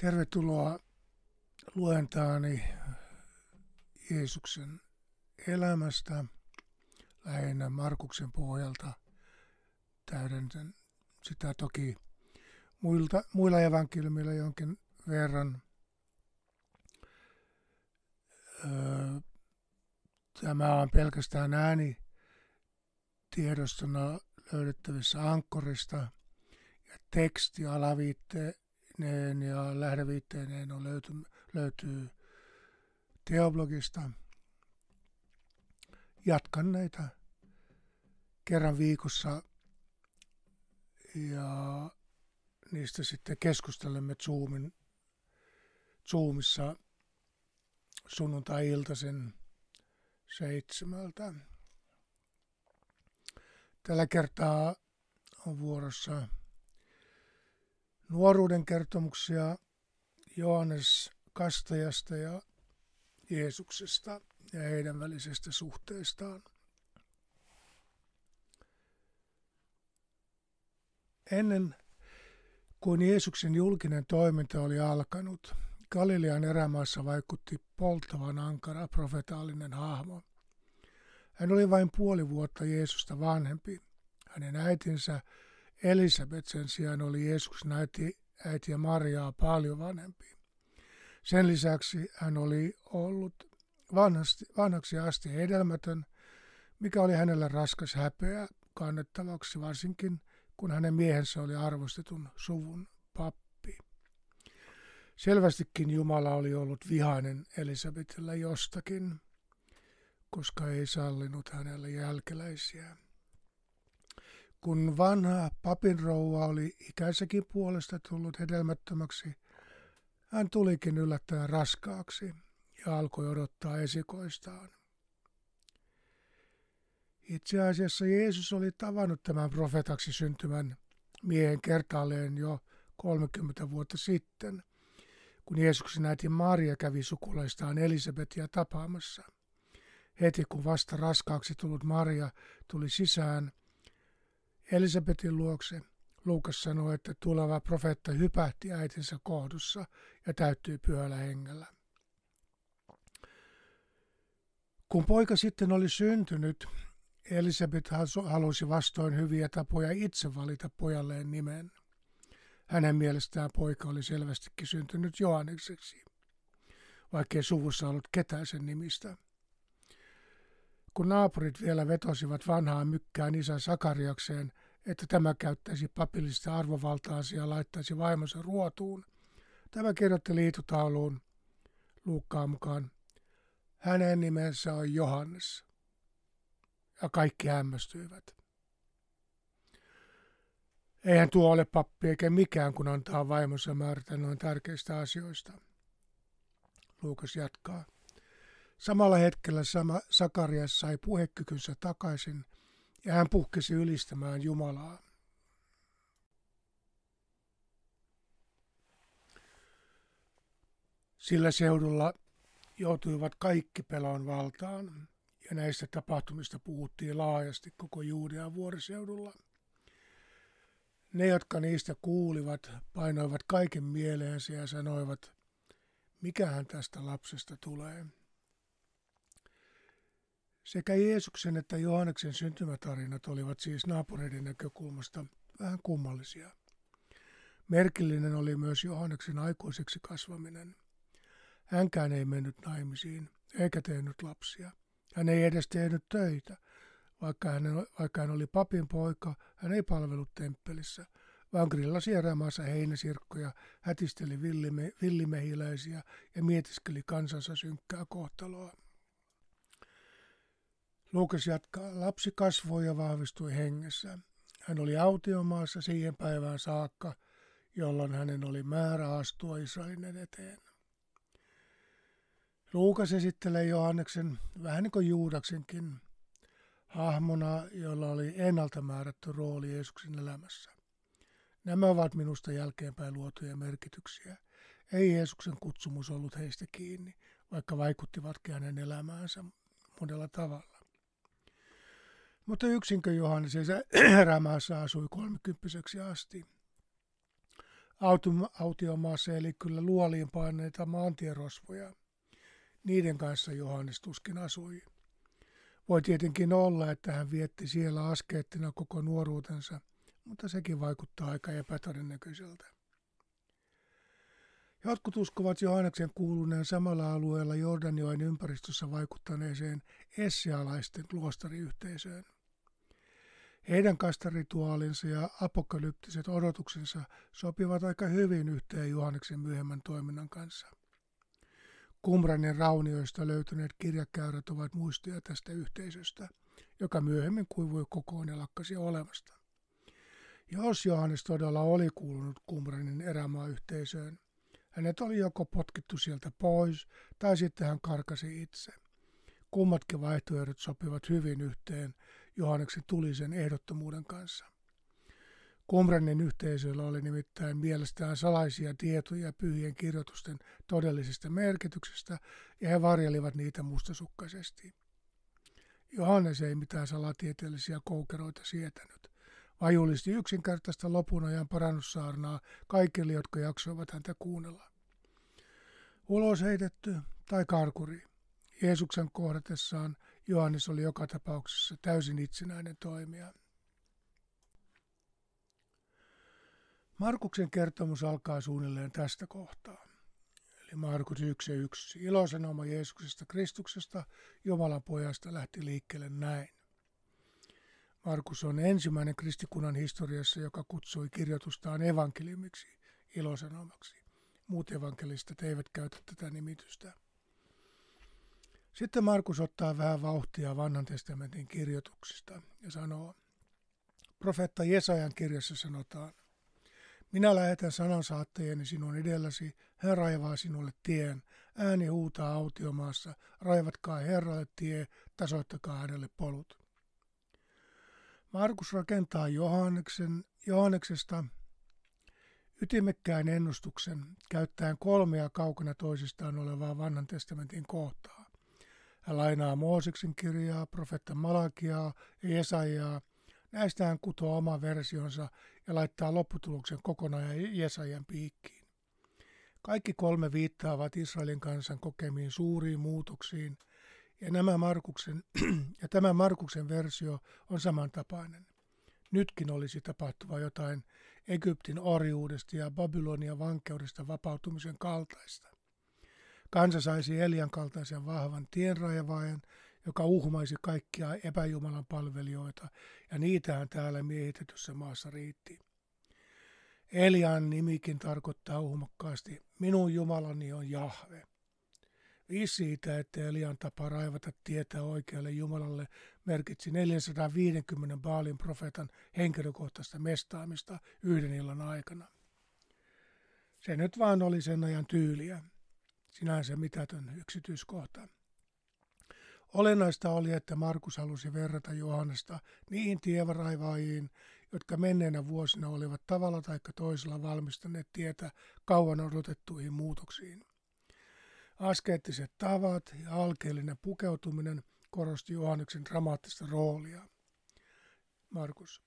Tervetuloa luentaani Jeesuksen elämästä, lähinnä Markuksen pohjalta. Täydentän sitä toki muilta, muilla evankeliumilla jonkin verran. Öö, tämä on pelkästään ääni tiedostona löydettävissä ankkorista ja teksti alaviitteineen ja lähdeviitteineen on löyty, löytyy teoblogista. Jatkan näitä kerran viikossa ja niistä sitten keskustelemme Zoomin, Zoomissa sunnuntai-iltaisen seitsemältä. Tällä kertaa on vuorossa nuoruuden kertomuksia Johannes Kastajasta ja Jeesuksesta ja heidän välisestä suhteestaan. Ennen kuin Jeesuksen julkinen toiminta oli alkanut, Galilean erämaassa vaikutti polttavan ankara profetaalinen hahmo. Hän oli vain puoli vuotta Jeesusta vanhempi. Hänen äitinsä Elisabet sen sijaan oli Jeesuksen äiti, äitiä Mariaa paljon vanhempi. Sen lisäksi hän oli ollut vanhasti, vanhaksi asti hedelmätön, mikä oli hänelle raskas häpeä kannettavaksi, varsinkin kun hänen miehensä oli arvostetun suvun pappi. Selvästikin Jumala oli ollut vihainen Elisabetilla jostakin, koska ei sallinut hänelle jälkeläisiä. Kun vanha papinrouva oli ikäisäkin puolesta tullut hedelmättömäksi, hän tulikin yllättäen raskaaksi ja alkoi odottaa esikoistaan. Itse asiassa Jeesus oli tavannut tämän profetaksi syntymän miehen kertaalleen jo 30 vuotta sitten, kun Jeesuksen äiti Maria kävi sukulaistaan Elisabetia tapaamassa. Heti kun vasta raskaaksi tullut Maria tuli sisään Elisabetin luokse, Luukas sanoi, että tuleva profeetta hypähti äitinsä kohdussa ja täyttyi pyhällä hengellä. Kun poika sitten oli syntynyt, Elisabeth halusi vastoin hyviä tapoja itse valita pojalleen nimen. Hänen mielestään poika oli selvästikin syntynyt Johannekseksi, vaikkei suvussa ollut ketään sen nimistä. Kun naapurit vielä vetosivat vanhaan mykkään isä Sakariakseen, että tämä käyttäisi papillista arvovaltaansa ja laittaisi vaimonsa ruotuun, tämä kirjoitti liitutauluun Luukkaan mukaan. Hänen nimensä on Johannes. Ja kaikki hämmästyivät. Eihän tuo ole pappi eikä mikään, kun antaa vaimonsa määrätä noin tärkeistä asioista. Luukas jatkaa. Samalla hetkellä sama Sakarias sai puhekykynsä takaisin ja hän puhkesi ylistämään Jumalaa. Sillä seudulla joutuivat kaikki pelon valtaan, ja näistä tapahtumista puhuttiin laajasti koko Juudean vuoriseudulla. Ne, jotka niistä kuulivat, painoivat kaiken mieleensä ja sanoivat, mikähän tästä lapsesta tulee. Sekä Jeesuksen että Johanneksen syntymätarinat olivat siis naapureiden näkökulmasta vähän kummallisia. Merkillinen oli myös Johanneksen aikuiseksi kasvaminen. Hänkään ei mennyt naimisiin, eikä tehnyt lapsia. Hän ei edes tehnyt töitä. Vaikka hän, vaikka hän oli papin poika, hän ei palvellut temppelissä, vaan grillasi erämaassa heinäsirkkoja, hätisteli villime, villimehiläisiä ja mietiskeli kansansa synkkää kohtaloa. Luukas jatkaa. Lapsi kasvoi ja vahvistui hengessä. Hän oli autiomaassa siihen päivään saakka, jolloin hänen oli määrä astua Israelin eteen. Luukas esittelee Johanneksen vähän niin kuin Juudaksenkin hahmona, jolla oli ennalta määrätty rooli Jeesuksen elämässä. Nämä ovat minusta jälkeenpäin luotuja merkityksiä. Ei Jeesuksen kutsumus ollut heistä kiinni, vaikka vaikuttivatkin hänen elämäänsä monella tavalla. Mutta yksinkö Johannes erämaassa asui kolmikymppiseksi asti. autiomaassa eli kyllä luoliin paineita maantierosvoja. Niiden kanssa Johannes tuskin asui. Voi tietenkin olla, että hän vietti siellä askeettina koko nuoruutensa, mutta sekin vaikuttaa aika epätodennäköiseltä. Jotkut uskovat Johanneksen kuuluneen samalla alueella Jordanjoen ympäristössä vaikuttaneeseen essialaisten luostariyhteisöön. Heidän kastarituaalinsa ja apokalyptiset odotuksensa sopivat aika hyvin yhteen Johanneksen myöhemmän toiminnan kanssa. Kumranin raunioista löytyneet kirjakäyrät ovat muistoja tästä yhteisöstä, joka myöhemmin kuivui kokoon ja lakkasi olemasta. Jos Johannes todella oli kuulunut Kumranin erämaa-yhteisöön, hänet oli joko potkittu sieltä pois tai sitten hän karkasi itse. Kummatkin vaihtoehdot sopivat hyvin yhteen Johanneksen tulisen ehdottomuuden kanssa. Kumranin yhteisöllä oli nimittäin mielestään salaisia tietoja pyhien kirjoitusten todellisesta merkityksestä ja he varjelivat niitä mustasukkaisesti. Johannes ei mitään salatieteellisiä koukeroita sietänyt, vaan julisti yksinkertaista lopun ajan parannussaarnaa kaikille, jotka jaksoivat häntä kuunnella. Ulos heitetty tai karkuri, Jeesuksen kohdatessaan Johannes oli joka tapauksessa täysin itsenäinen toimija. Markuksen kertomus alkaa suunnilleen tästä kohtaa. Eli Markus 1 ja 1. Ilosanoma Jeesuksesta Kristuksesta, Jumalan pojasta, lähti liikkeelle näin. Markus on ensimmäinen kristikunnan historiassa, joka kutsui kirjoitustaan evankeliumiksi, ilosanomaksi. Muut evankelistat eivät käytä tätä nimitystä. Sitten Markus ottaa vähän vauhtia vanhan testamentin kirjoituksista ja sanoo, profeetta Jesajan kirjassa sanotaan, minä lähetän sanansaattajeni sinun edelläsi, hän raivaa sinulle tien, ääni huutaa autiomaassa, raivatkaa Herralle tie, tasoittakaa hänelle polut. Markus rakentaa Johanneksen, Johanneksesta ytimekkään ennustuksen käyttäen kolmea kaukana toisistaan olevaa vanhan testamentin kohtaa. Hän lainaa Mooseksen kirjaa, profetta Malakiaa ja Jesajaa. Näistä hän kutoo oma versionsa ja laittaa lopputuloksen kokonaan Jesajan piikkiin. Kaikki kolme viittaavat Israelin kansan kokemiin suuriin muutoksiin, ja, nämä Markuksen, ja tämä Markuksen versio on samantapainen. Nytkin olisi tapahtuva jotain Egyptin orjuudesta ja Babylonian vankeudesta vapautumisen kaltaista. Kansa saisi Elian kaltaisen vahvan tienraivaajan, joka uhmaisi kaikkia epäjumalan palvelijoita, ja niitähän täällä miehitetyssä maassa riitti. Elian nimikin tarkoittaa uhmakkaasti, minun Jumalani on Jahve. Viisi siitä, että Elian tapa raivata tietä oikealle Jumalalle merkitsi 450 Baalin profeetan henkilökohtaista mestaamista yhden illan aikana. Se nyt vaan oli sen ajan tyyliä. Sinänsä mitätön yksityiskohta. Olennaista oli, että Markus halusi verrata Johannesta niihin tievaraivaajien, jotka menneenä vuosina olivat tavalla tai toisella valmistaneet tietä kauan odotettuihin muutoksiin. Askeettiset tavat ja alkeellinen pukeutuminen korosti Johanneksen dramaattista roolia. Markus.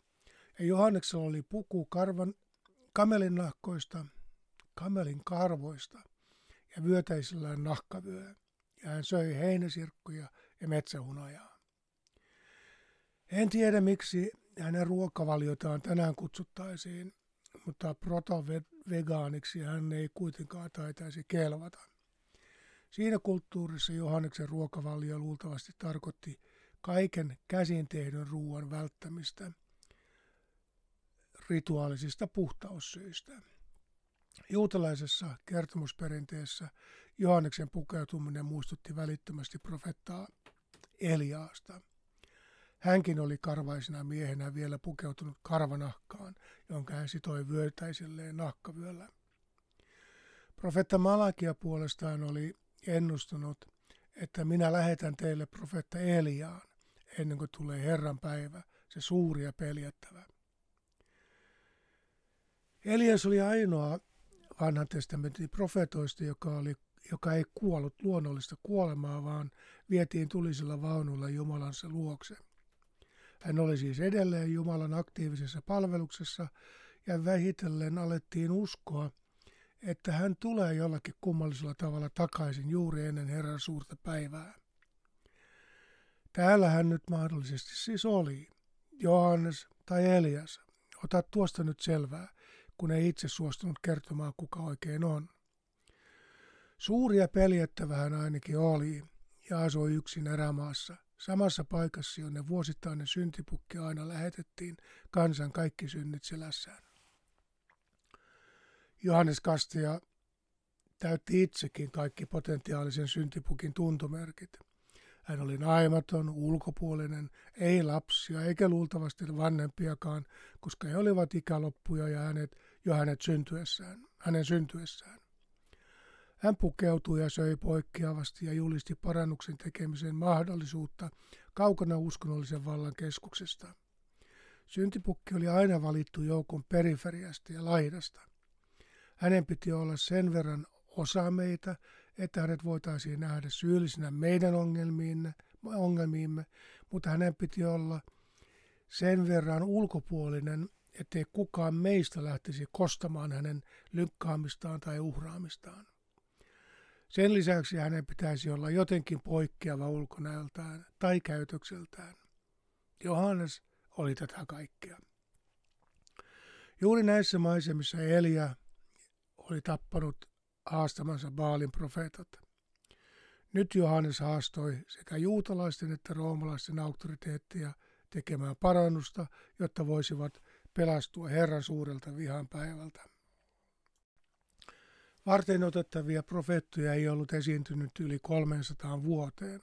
Ja Johanneksella oli puku karvan, kamelin nahkoista, kamelin karvoista ja vyötäisellään nahkavyö, ja hän söi heinäsirkkuja ja metsähunajaa. En tiedä, miksi hänen ruokavaliotaan tänään kutsuttaisiin, mutta proto-vegaaniksi hän ei kuitenkaan taitaisi kelvata. Siinä kulttuurissa Johanneksen ruokavalio luultavasti tarkoitti kaiken käsin tehdyn ruoan välttämistä rituaalisista puhtaussyistä. Juutalaisessa kertomusperinteessä Johanneksen pukeutuminen muistutti välittömästi profettaa Eliaasta. Hänkin oli karvaisena miehenä vielä pukeutunut karvanahkaan, jonka hän sitoi vyötäiselleen nahkavyöllä. Profetta Malakia puolestaan oli ennustunut, että minä lähetän teille profetta Eliaan ennen kuin tulee Herran päivä, se suuri ja peljättävä. Elias oli ainoa vanhan testamentin profetoista, joka, oli, joka ei kuollut luonnollista kuolemaa, vaan vietiin tulisella vaunulla Jumalansa luokse. Hän oli siis edelleen Jumalan aktiivisessa palveluksessa ja vähitellen alettiin uskoa, että hän tulee jollakin kummallisella tavalla takaisin juuri ennen Herran suurta päivää. Täällä hän nyt mahdollisesti siis oli, Johannes tai Elias. Ota tuosta nyt selvää, kun ei itse suostunut kertomaan, kuka oikein on. Suuria peljettävä hän ainakin oli ja asui yksin erämaassa, samassa paikassa, jonne vuosittainen syntipukki aina lähetettiin kansan kaikki synnit selässään. Johannes Kastia täytti itsekin kaikki potentiaalisen syntipukin tuntomerkit. Hän oli naimaton, ulkopuolinen, ei lapsia eikä luultavasti vanhempiakaan, koska he olivat ikäloppuja ja hänet, jo hänet syntyessään, hänen syntyessään. Hän pukeutui ja söi poikkeavasti ja julisti parannuksen tekemisen mahdollisuutta kaukana uskonnollisen vallan keskuksesta. Syntipukki oli aina valittu joukon periferiasta ja laidasta. Hänen piti olla sen verran osa meitä, että hänet voitaisiin nähdä syyllisenä meidän ongelmiimme, mutta hänen piti olla sen verran ulkopuolinen, ettei kukaan meistä lähtisi kostamaan hänen lynkkaamistaan tai uhraamistaan. Sen lisäksi hänen pitäisi olla jotenkin poikkeava ulkonäöltään tai käytökseltään. Johannes oli tätä kaikkea. Juuri näissä maisemissa Elia oli tappanut haastamansa Baalin profeetat. Nyt Johannes haastoi sekä juutalaisten että roomalaisten auktoriteettia tekemään parannusta, jotta voisivat pelastua Herran suurelta vihan päivältä. Varten otettavia profeettoja ei ollut esiintynyt yli 300 vuoteen,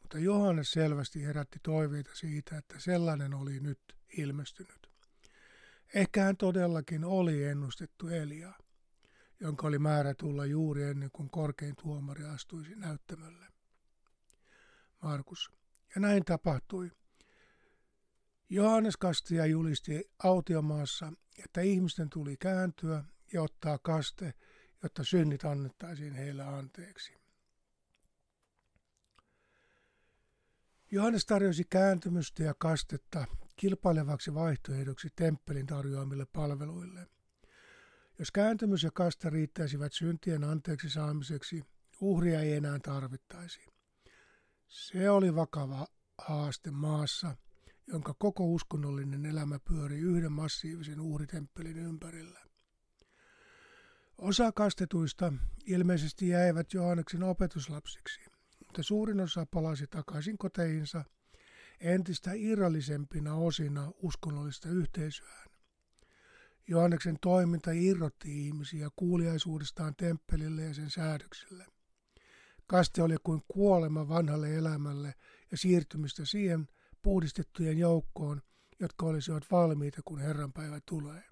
mutta Johannes selvästi herätti toiveita siitä, että sellainen oli nyt ilmestynyt. Ehkä hän todellakin oli ennustettu Elia jonka oli määrä tulla juuri ennen kuin korkein tuomari astuisi näyttämölle. Markus. Ja näin tapahtui. Johannes Kastia julisti autiomaassa, että ihmisten tuli kääntyä ja ottaa kaste, jotta synnit annettaisiin heille anteeksi. Johannes tarjosi kääntymystä ja kastetta kilpailevaksi vaihtoehdoksi temppelin tarjoamille palveluille – jos kääntymys ja kasta riittäisivät syntien anteeksi saamiseksi, uhria ei enää tarvittaisi. Se oli vakava haaste maassa, jonka koko uskonnollinen elämä pyöri yhden massiivisen uhritemppelin ympärillä. Osa kastetuista ilmeisesti jäivät Johanneksen opetuslapsiksi, mutta suurin osa palasi takaisin koteihinsa entistä irrallisempina osina uskonnollista yhteisöään. Johanneksen toiminta irrotti ihmisiä kuuliaisuudestaan temppelille ja sen säädöksille. Kaste oli kuin kuolema vanhalle elämälle ja siirtymistä siihen puhdistettujen joukkoon, jotka olisivat valmiita, kun Herran päivä tulee.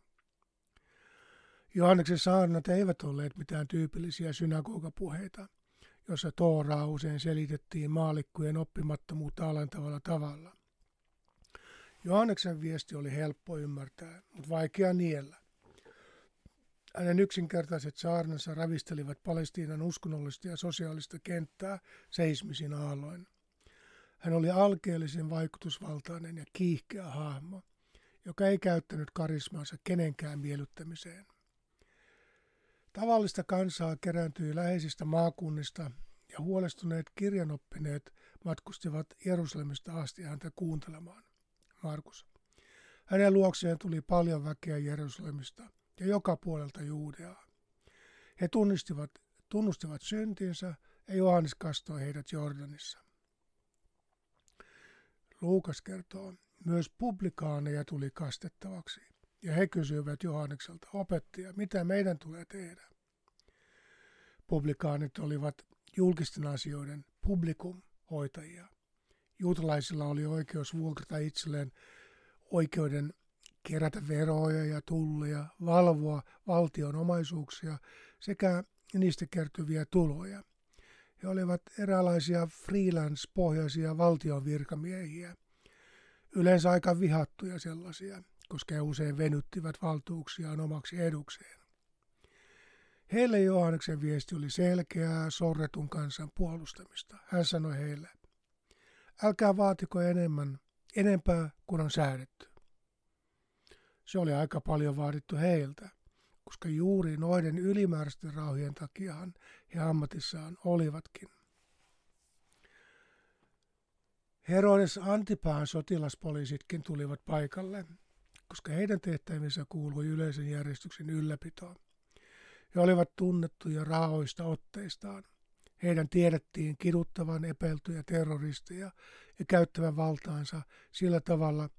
Johanneksen saarnat eivät olleet mitään tyypillisiä synagogapuheita, jossa Tooraa usein selitettiin maalikkujen oppimattomuutta alentavalla tavalla. Johanneksen viesti oli helppo ymmärtää, mutta vaikea niellä. Hänen yksinkertaiset saarnansa ravistelivat Palestiinan uskonnollista ja sosiaalista kenttää seismisin aalloin. Hän oli alkeellisen vaikutusvaltainen ja kiihkeä hahmo, joka ei käyttänyt karismaansa kenenkään miellyttämiseen. Tavallista kansaa kerääntyi läheisistä maakunnista ja huolestuneet kirjanoppineet matkustivat Jerusalemista asti häntä kuuntelemaan. Markus. Hänen luokseen tuli paljon väkeä Jerusalemista ja joka puolelta Juudeaa. He tunnistivat, tunnustivat syntinsä ja Johannes kastoi heidät Jordanissa. Luukas kertoo, myös publikaaneja tuli kastettavaksi, ja he kysyivät Johannekselta, opettaja, mitä meidän tulee tehdä? Publikaanit olivat julkisten asioiden publikum hoitajia juutalaisilla oli oikeus vuokrata itselleen oikeuden kerätä veroja ja tulleja, valvoa valtion omaisuuksia sekä niistä kertyviä tuloja. He olivat eräänlaisia freelance-pohjaisia valtion virkamiehiä, yleensä aika vihattuja sellaisia, koska he usein venyttivät valtuuksiaan omaksi edukseen. Heille Johanneksen viesti oli selkeää sorretun kansan puolustamista. Hän sanoi heille, Älkää vaatiko enemmän, enempää kuin on säädetty. Se oli aika paljon vaadittu heiltä, koska juuri noiden ylimääräisten rauhien takiahan he ammatissaan olivatkin. Herodes Antipaan sotilaspoliisitkin tulivat paikalle, koska heidän tehtävinsä kuului yleisen järjestyksen ylläpitoon. He olivat tunnettuja raaoista otteistaan. Heidän tiedettiin kiduttavan epäiltyjä terroristeja ja käyttävän valtaansa sillä tavalla,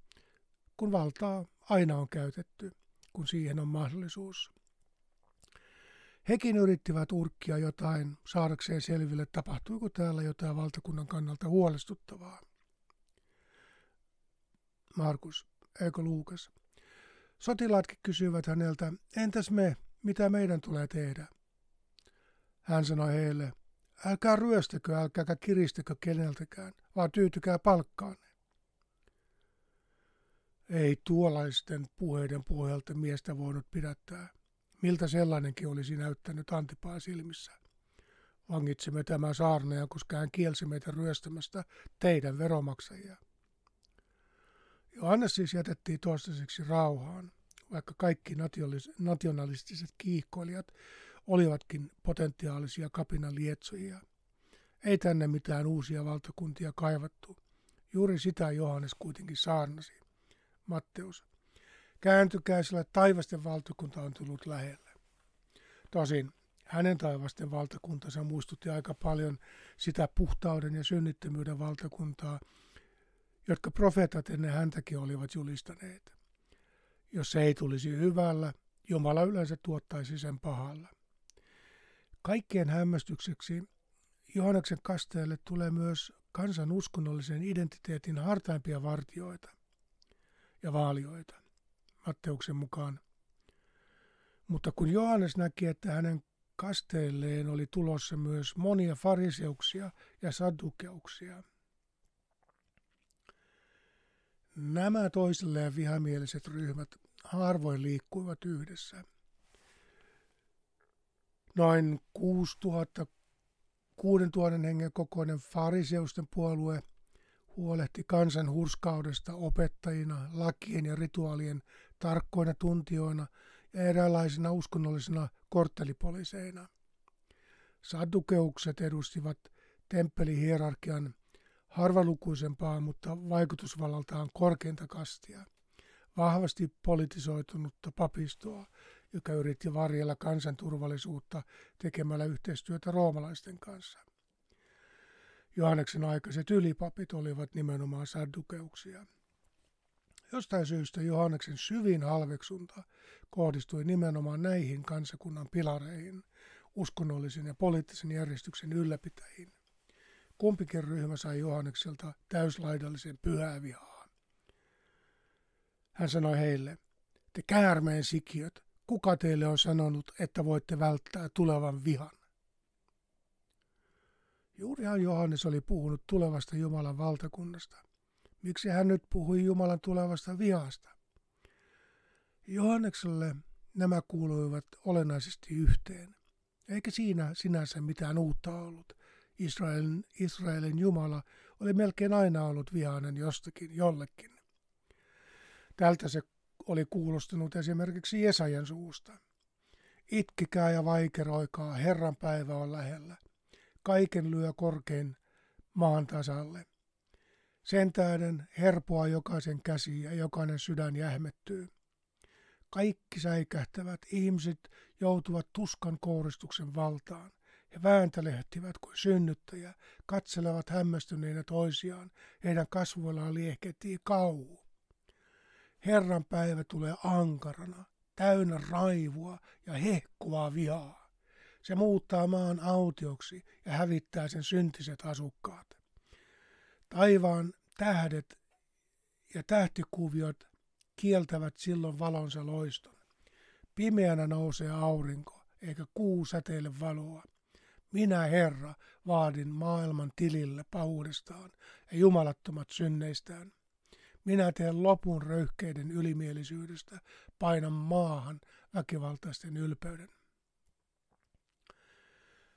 kun valtaa aina on käytetty, kun siihen on mahdollisuus. Hekin yrittivät urkkia jotain saadakseen selville, tapahtuiko täällä jotain valtakunnan kannalta huolestuttavaa. Markus, eikö Luukas? Sotilaatkin kysyivät häneltä, entäs me, mitä meidän tulee tehdä? Hän sanoi heille, älkää ryöstäkö, älkääkä kiristäkö keneltäkään, vaan tyytykää palkkaanne. Ei tuollaisten puheiden pohjalta miestä voinut pidättää. Miltä sellainenkin olisi näyttänyt Antipaa silmissä. Vangitsimme tämän saarnaja, koska hän kielsi meitä ryöstämästä teidän veromaksajia. Johannes siis jätettiin toistaiseksi rauhaan, vaikka kaikki nationalistiset kiihkoilijat olivatkin potentiaalisia kapinan lietsojia. Ei tänne mitään uusia valtakuntia kaivattu. Juuri sitä Johannes kuitenkin saarnasi. Matteus. Kääntykää, sillä taivasten valtakunta on tullut lähelle. Tosin hänen taivasten valtakuntansa muistutti aika paljon sitä puhtauden ja synnittömyyden valtakuntaa, jotka profeetat ennen häntäkin olivat julistaneet. Jos se ei tulisi hyvällä, Jumala yleensä tuottaisi sen pahalla. Kaikkien hämmästykseksi Johanneksen kasteelle tulee myös kansan uskonnollisen identiteetin hartaimpia vartioita ja vaalioita, Matteuksen mukaan. Mutta kun Johannes näki, että hänen kasteelleen oli tulossa myös monia fariseuksia ja saddukeuksia, Nämä toisilleen vihamieliset ryhmät harvoin liikkuivat yhdessä. Noin 6000 6000 hengen kokoinen fariseusten puolue huolehti kansan hurskaudesta opettajina, lakien ja rituaalien tarkkoina tuntijoina ja eräänlaisina uskonnollisina korttelipoliseina. Saddukeukset edustivat temppelihierarkian harvalukuisempaa, mutta vaikutusvallaltaan korkeinta kastia, vahvasti politisoitunutta papistoa, joka yritti varjella kansanturvallisuutta tekemällä yhteistyötä roomalaisten kanssa. Johanneksen aikaiset ylipapit olivat nimenomaan saddukeuksia. Jostain syystä Johanneksen syvin halveksunta kohdistui nimenomaan näihin kansakunnan pilareihin, uskonnollisen ja poliittisen järjestyksen ylläpitäjiin. Kumpikin ryhmä sai Johannekselta täyslaidallisen pyhää vihaa. Hän sanoi heille, te käärmeen sikiöt, kuka teille on sanonut, että voitte välttää tulevan vihan? Juurihan Johannes oli puhunut tulevasta Jumalan valtakunnasta. Miksi hän nyt puhui Jumalan tulevasta vihasta? Johannekselle nämä kuuluivat olennaisesti yhteen, eikä siinä sinänsä mitään uutta ollut. Israelin, Israelin Jumala oli melkein aina ollut vihainen jostakin jollekin. Tältä se oli kuulostanut esimerkiksi Jesajan suusta. Itkikää ja vaikeroikaa, Herran päivä on lähellä. Kaiken lyö korkein maan tasalle. Sen tähden herpoa jokaisen käsi ja jokainen sydän jähmettyy. Kaikki säikähtävät ihmiset joutuvat tuskan kouristuksen valtaan. He vääntelehtivät kuin synnyttäjä, katselevat hämmästyneinä toisiaan, heidän kasvoillaan liehkettiin kauhu. Herran päivä tulee ankarana, täynnä raivua ja hehkuvaa vihaa. Se muuttaa maan autioksi ja hävittää sen syntiset asukkaat. Taivaan tähdet ja tähtikuviot kieltävät silloin valonsa loiston. Pimeänä nousee aurinko, eikä kuu säteile valoa. Minä, Herra, vaadin maailman tilille pahuudestaan ja jumalattomat synneistään. Minä teen lopun röyhkeiden ylimielisyydestä, painan maahan väkivaltaisten ylpeyden.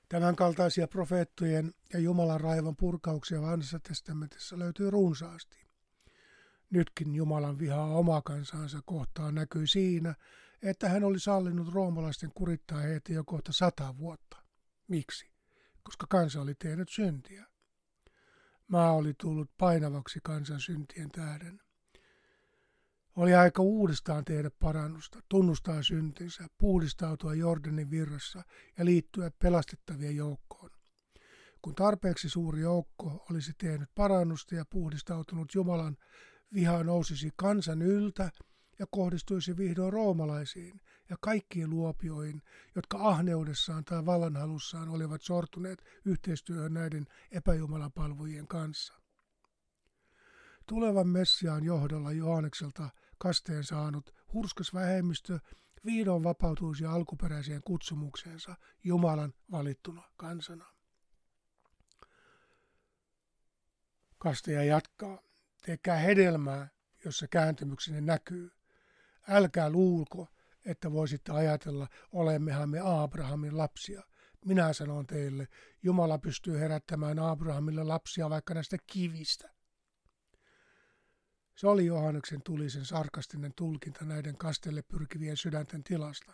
Tämän kaltaisia profeettojen ja Jumalan raivon purkauksia vanhassa testamentissa löytyy runsaasti. Nytkin Jumalan vihaa oma kansansa kohtaan näkyi siinä, että hän oli sallinut roomalaisten kurittaa heitä jo kohta sata vuotta. Miksi? Koska kansa oli tehnyt syntiä. Maa oli tullut painavaksi kansan syntien tähden. Oli aika uudestaan tehdä parannusta, tunnustaa syntinsä, puhdistautua Jordanin virrassa ja liittyä pelastettavien joukkoon. Kun tarpeeksi suuri joukko olisi tehnyt parannusta ja puhdistautunut Jumalan viha nousisi kansan yltä ja kohdistuisi vihdoin roomalaisiin ja kaikkiin luopioihin, jotka ahneudessaan tai vallanhalussaan olivat sortuneet yhteistyöhön näiden epäjumalapalvojien kanssa. Tulevan Messiaan johdolla Johannekselta kasteen saanut hurskas vähemmistö vihdoin vapautuisi alkuperäiseen kutsumukseensa Jumalan valittuna kansana. Kasteja jatkaa. Tehkää hedelmää, jossa kääntymyksenne näkyy. Älkää luulko, että voisitte ajatella, olemmehan me Abrahamin lapsia. Minä sanon teille, Jumala pystyy herättämään Abrahamille lapsia vaikka näistä kivistä. Se oli Johanneksen tulisen sarkastinen tulkinta näiden kastelle pyrkivien sydänten tilasta.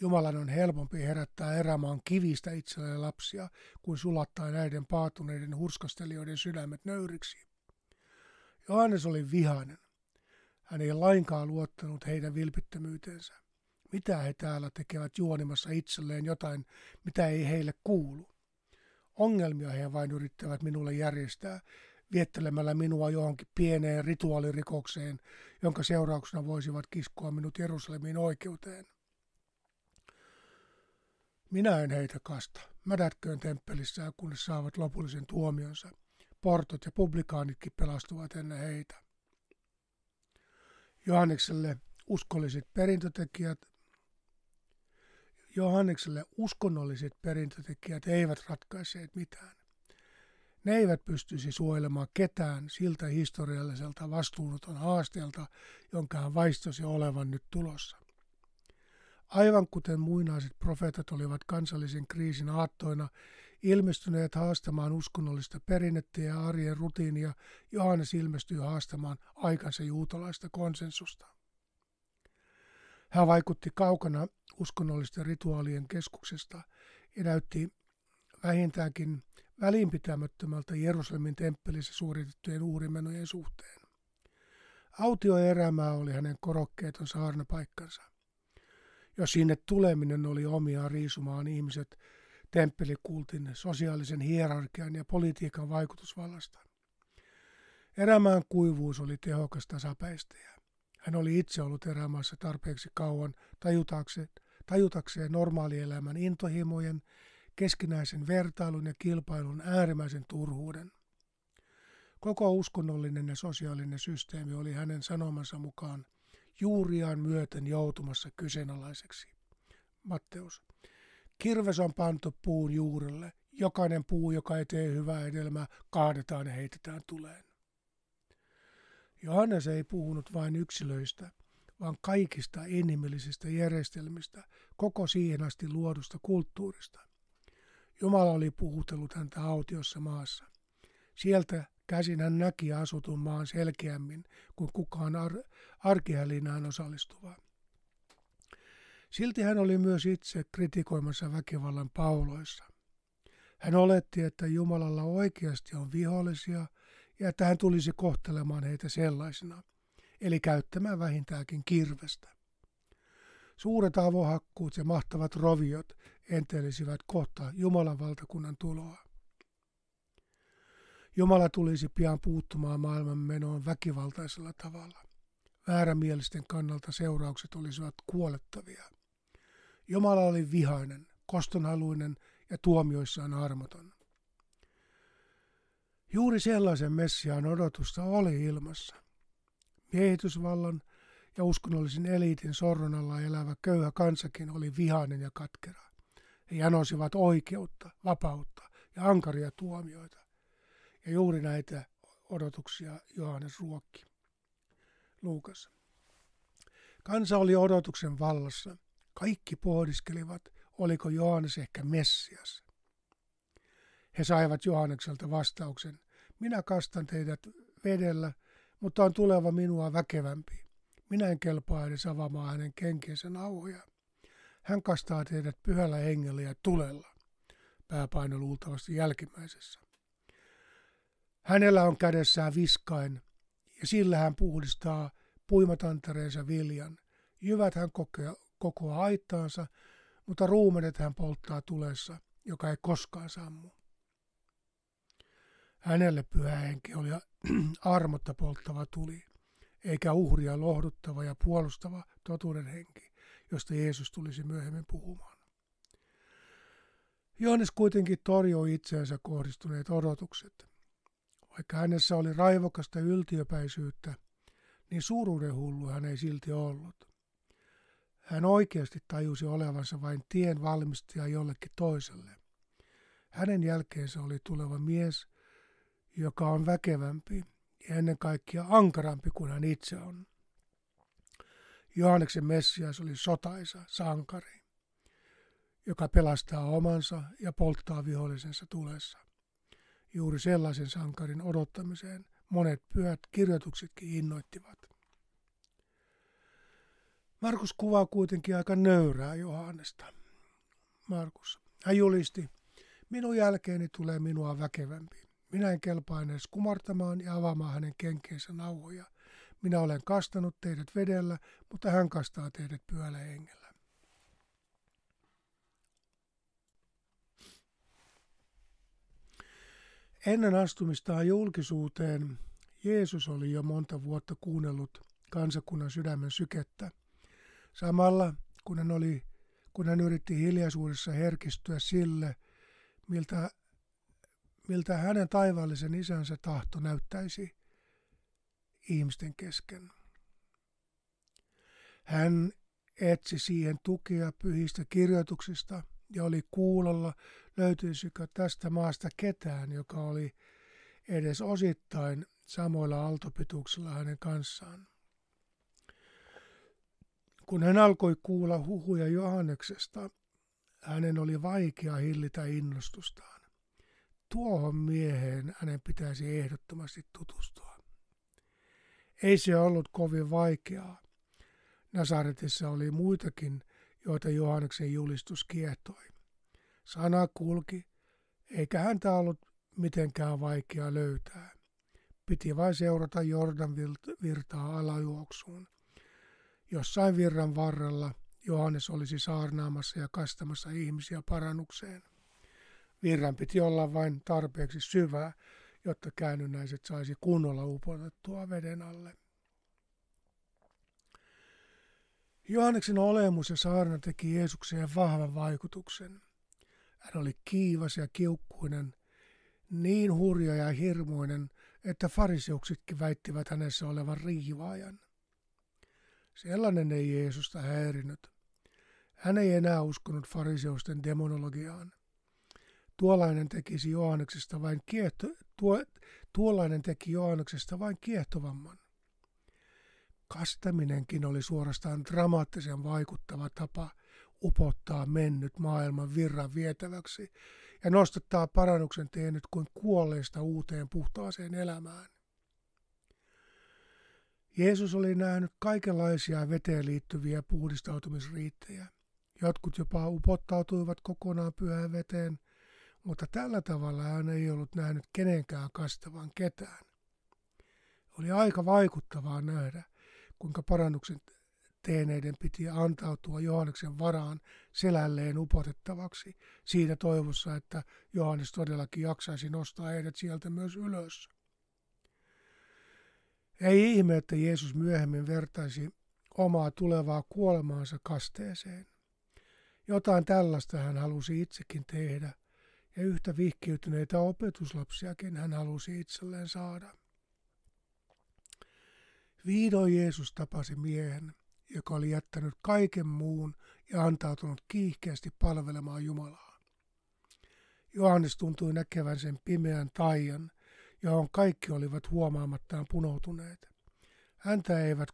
Jumalan on helpompi herättää erämaan kivistä itselleen lapsia, kuin sulattaa näiden paatuneiden hurskastelijoiden sydämet nöyriksi. Johannes oli vihainen. Hän ei lainkaan luottanut heidän vilpittömyyteensä. Mitä he täällä tekevät juonimassa itselleen jotain, mitä ei heille kuulu? Ongelmia he vain yrittävät minulle järjestää, viettelemällä minua johonkin pieneen rituaalirikokseen, jonka seurauksena voisivat kiskoa minut Jerusalemin oikeuteen. Minä en heitä kasta. Mädätköön temppelissään, kunnes saavat lopullisen tuomionsa. Portot ja publikaanitkin pelastuvat ennen heitä. Johannekselle uskolliset perintötekijät Johannekselle uskonnolliset perintötekijät eivät ratkaisseet mitään. Ne eivät pystyisi suojelemaan ketään siltä historialliselta vastuunoton haasteelta, jonka hän vaistosi olevan nyt tulossa. Aivan kuten muinaiset profeetat olivat kansallisen kriisin aattoina ilmestyneet haastamaan uskonnollista perinnettä ja arjen rutiinia, Johannes ilmestyy haastamaan aikansa juutalaista konsensusta. Hän vaikutti kaukana uskonnollisten rituaalien keskuksesta ja näytti vähintäänkin välinpitämättömältä Jerusalemin temppelissä suoritettujen uhrimenojen suhteen. Autioerämää oli hänen korokkeeton saarnapaikkansa. Jos sinne tuleminen oli omiaan riisumaan ihmiset temppelikultin, sosiaalisen hierarkian ja politiikan vaikutusvallasta. Erämään kuivuus oli tehokas tasapäistäjä. Hän oli itse ollut erämaassa tarpeeksi kauan tajutakseen, tajutakseen normaalielämän intohimojen, keskinäisen vertailun ja kilpailun äärimmäisen turhuuden. Koko uskonnollinen ja sosiaalinen systeemi oli hänen sanomansa mukaan juuriaan myöten joutumassa kyseenalaiseksi. Matteus. Kirves on pantu puun juurelle. Jokainen puu, joka ei tee hyvää edelmää, kaadetaan ja heitetään tuleen. Johannes ei puhunut vain yksilöistä, vaan kaikista inhimillisistä järjestelmistä, koko siihen asti luodusta kulttuurista. Jumala oli puhutellut häntä autiossa maassa. Sieltä käsin hän näki asutun maan selkeämmin kuin kukaan ar- arkihälinään osallistuva. Silti hän oli myös itse kritikoimassa väkivallan pauloissa. Hän oletti, että Jumalalla oikeasti on vihollisia ja että hän tulisi kohtelemaan heitä sellaisina, eli käyttämään vähintäänkin kirvestä. Suuret avohakkuut ja mahtavat roviot entelisivät kohta Jumalan valtakunnan tuloa. Jumala tulisi pian puuttumaan maailman menoon väkivaltaisella tavalla. Väärämielisten kannalta seuraukset olisivat kuolettavia. Jumala oli vihainen, kostonhaluinen ja tuomioissaan armoton. Juuri sellaisen Messiaan odotusta oli ilmassa. Miehitysvallan ja uskonnollisen eliitin sorron alla elävä köyhä kansakin oli vihainen ja katkera. He janosivat oikeutta, vapautta ja ankaria tuomioita. Ja juuri näitä odotuksia Johannes ruokki. Luukas. Kansa oli odotuksen vallassa. Kaikki pohdiskelivat, oliko Johannes ehkä Messias. He saivat Johannekselta vastauksen, minä kastan teidät vedellä, mutta on tuleva minua väkevämpi. Minä en kelpaa edes avaamaan hänen kenkiensä nauhoja. Hän kastaa teidät pyhällä hengellä ja tulella, pääpaino luultavasti jälkimmäisessä. Hänellä on kädessään viskain, ja sillä hän puhdistaa puimatantareensa viljan. Jyvät hän kokoaa haittaansa, mutta ruumenet hän polttaa tulessa, joka ei koskaan sammu. Hänelle pyhä henki oli armotta polttava tuli, eikä uhria lohduttava ja puolustava totuuden henki, josta Jeesus tulisi myöhemmin puhumaan. Johannes kuitenkin torjui itseensä kohdistuneet odotukset. Vaikka hänessä oli raivokasta yltiöpäisyyttä, niin suuruuden hullu hän ei silti ollut. Hän oikeasti tajusi olevansa vain tien valmistaja jollekin toiselle. Hänen jälkeensä oli tuleva mies, joka on väkevämpi ja ennen kaikkea ankarampi kuin hän itse on. Johanneksen Messias oli sotaisa, sankari, joka pelastaa omansa ja polttaa vihollisensa tulessa. Juuri sellaisen sankarin odottamiseen monet pyhät kirjoituksetkin innoittivat. Markus kuvaa kuitenkin aika nöyrää Johannesta. Markus. Hän julisti, minun jälkeeni tulee minua väkevämpi. Minä en kelpaa edes kumartamaan ja avaamaan hänen kenkeensä nauhoja. Minä olen kastanut teidät vedellä, mutta hän kastaa teidät pyöllä hengellä. Ennen astumistaan julkisuuteen Jeesus oli jo monta vuotta kuunnellut kansakunnan sydämen sykettä. Samalla kun hän, oli, kun hän yritti hiljaisuudessa herkistyä sille, miltä miltä hänen taivaallisen isänsä tahto näyttäisi ihmisten kesken. Hän etsi siihen tukea pyhistä kirjoituksista ja oli kuulolla, löytyisikö tästä maasta ketään, joka oli edes osittain samoilla aaltopituuksilla hänen kanssaan. Kun hän alkoi kuulla huhuja Johanneksesta, hänen oli vaikea hillitä innostustaan tuohon mieheen hänen pitäisi ehdottomasti tutustua. Ei se ollut kovin vaikeaa. Nasaretissa oli muitakin, joita Johanneksen julistus kiehtoi. Sana kulki, eikä häntä ollut mitenkään vaikea löytää. Piti vain seurata Jordan virtaa alajuoksuun. Jossain virran varrella Johannes olisi saarnaamassa ja kastamassa ihmisiä parannukseen. Virran piti olla vain tarpeeksi syvää, jotta käännynnäiset saisi kunnolla upotettua veden alle. Johanneksen olemus ja saarna teki Jeesukseen vahvan vaikutuksen. Hän oli kiivas ja kiukkuinen, niin hurja ja hirmuinen, että fariseuksitkin väittivät hänessä olevan riivaajan. Sellainen ei Jeesusta häirinyt. Hän ei enää uskonut fariseusten demonologiaan. Tuollainen tekisi Johanneksesta vain kiehto, tuo, tuollainen teki Johanneksesta vain kiehtovamman. Kastaminenkin oli suorastaan dramaattisen vaikuttava tapa upottaa mennyt maailman virran vietäväksi ja nostattaa parannuksen tehnyt kuin kuolleista uuteen puhtaaseen elämään. Jeesus oli nähnyt kaikenlaisia veteen liittyviä puhdistautumisriittejä. Jotkut jopa upottautuivat kokonaan pyhään veteen – mutta tällä tavalla hän ei ollut nähnyt kenenkään kastavan ketään. Oli aika vaikuttavaa nähdä, kuinka parannuksen teeneiden piti antautua Johanneksen varaan selälleen upotettavaksi, siinä toivossa, että Johannes todellakin jaksaisi nostaa heidät sieltä myös ylös. Ei ihme, että Jeesus myöhemmin vertaisi omaa tulevaa kuolemaansa kasteeseen. Jotain tällaista hän halusi itsekin tehdä, ja yhtä vihkiytyneitä opetuslapsiakin hän halusi itselleen saada. Viidoin Jeesus tapasi miehen, joka oli jättänyt kaiken muun ja antautunut kiihkeästi palvelemaan Jumalaa. Johannes tuntui näkevän sen pimeän taian, johon kaikki olivat huomaamattaan punoutuneet. Häntä eivät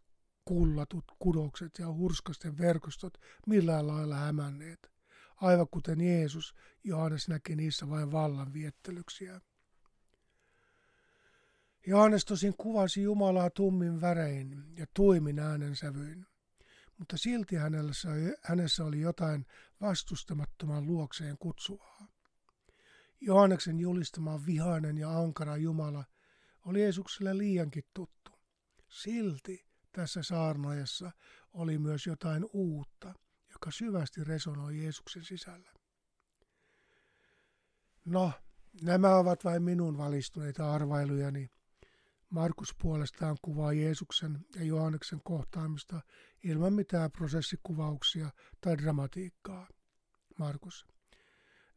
kullatut kudokset ja hurskasten verkostot millään lailla hämänneet aivan kuten Jeesus, Johannes näki niissä vain vallan viettelyksiä. Johannes tosin kuvasi Jumalaa tummin värein ja tuimin äänensävyin, mutta silti hänessä, hänessä oli jotain vastustamattoman luokseen kutsuvaa. Johanneksen julistama vihainen ja ankara Jumala oli Jeesukselle liiankin tuttu. Silti tässä saarnaajassa oli myös jotain uutta, joka syvästi resonoi Jeesuksen sisällä. No, nämä ovat vain minun valistuneita arvailujani. Markus puolestaan kuvaa Jeesuksen ja Johanneksen kohtaamista ilman mitään prosessikuvauksia tai dramatiikkaa. Markus.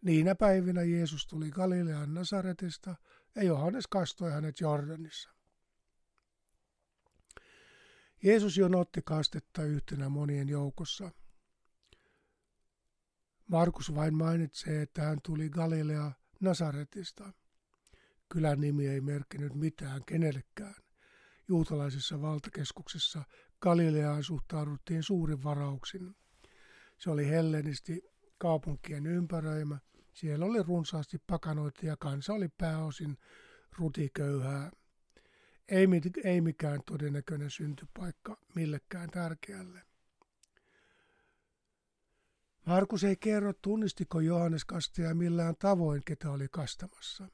Niinä päivinä Jeesus tuli Galilean Nasaretista ja Johannes kastoi hänet Jordanissa. Jeesus jonotti kastetta yhtenä monien joukossa. Markus vain mainitsee, että hän tuli Galilea Nasaretista. Kylän nimi ei merkkinyt mitään kenellekään. Juutalaisessa valtakeskuksessa Galileaan suhtauduttiin suurin varauksin. Se oli hellenisti kaupunkien ympäröimä. Siellä oli runsaasti pakanoita ja kansa oli pääosin rutiköyhää. Ei, ei mikään todennäköinen syntypaikka millekään tärkeälle. Markus ei kerro, tunnistiko Johannes kastaja millään tavoin, ketä oli kastamassa.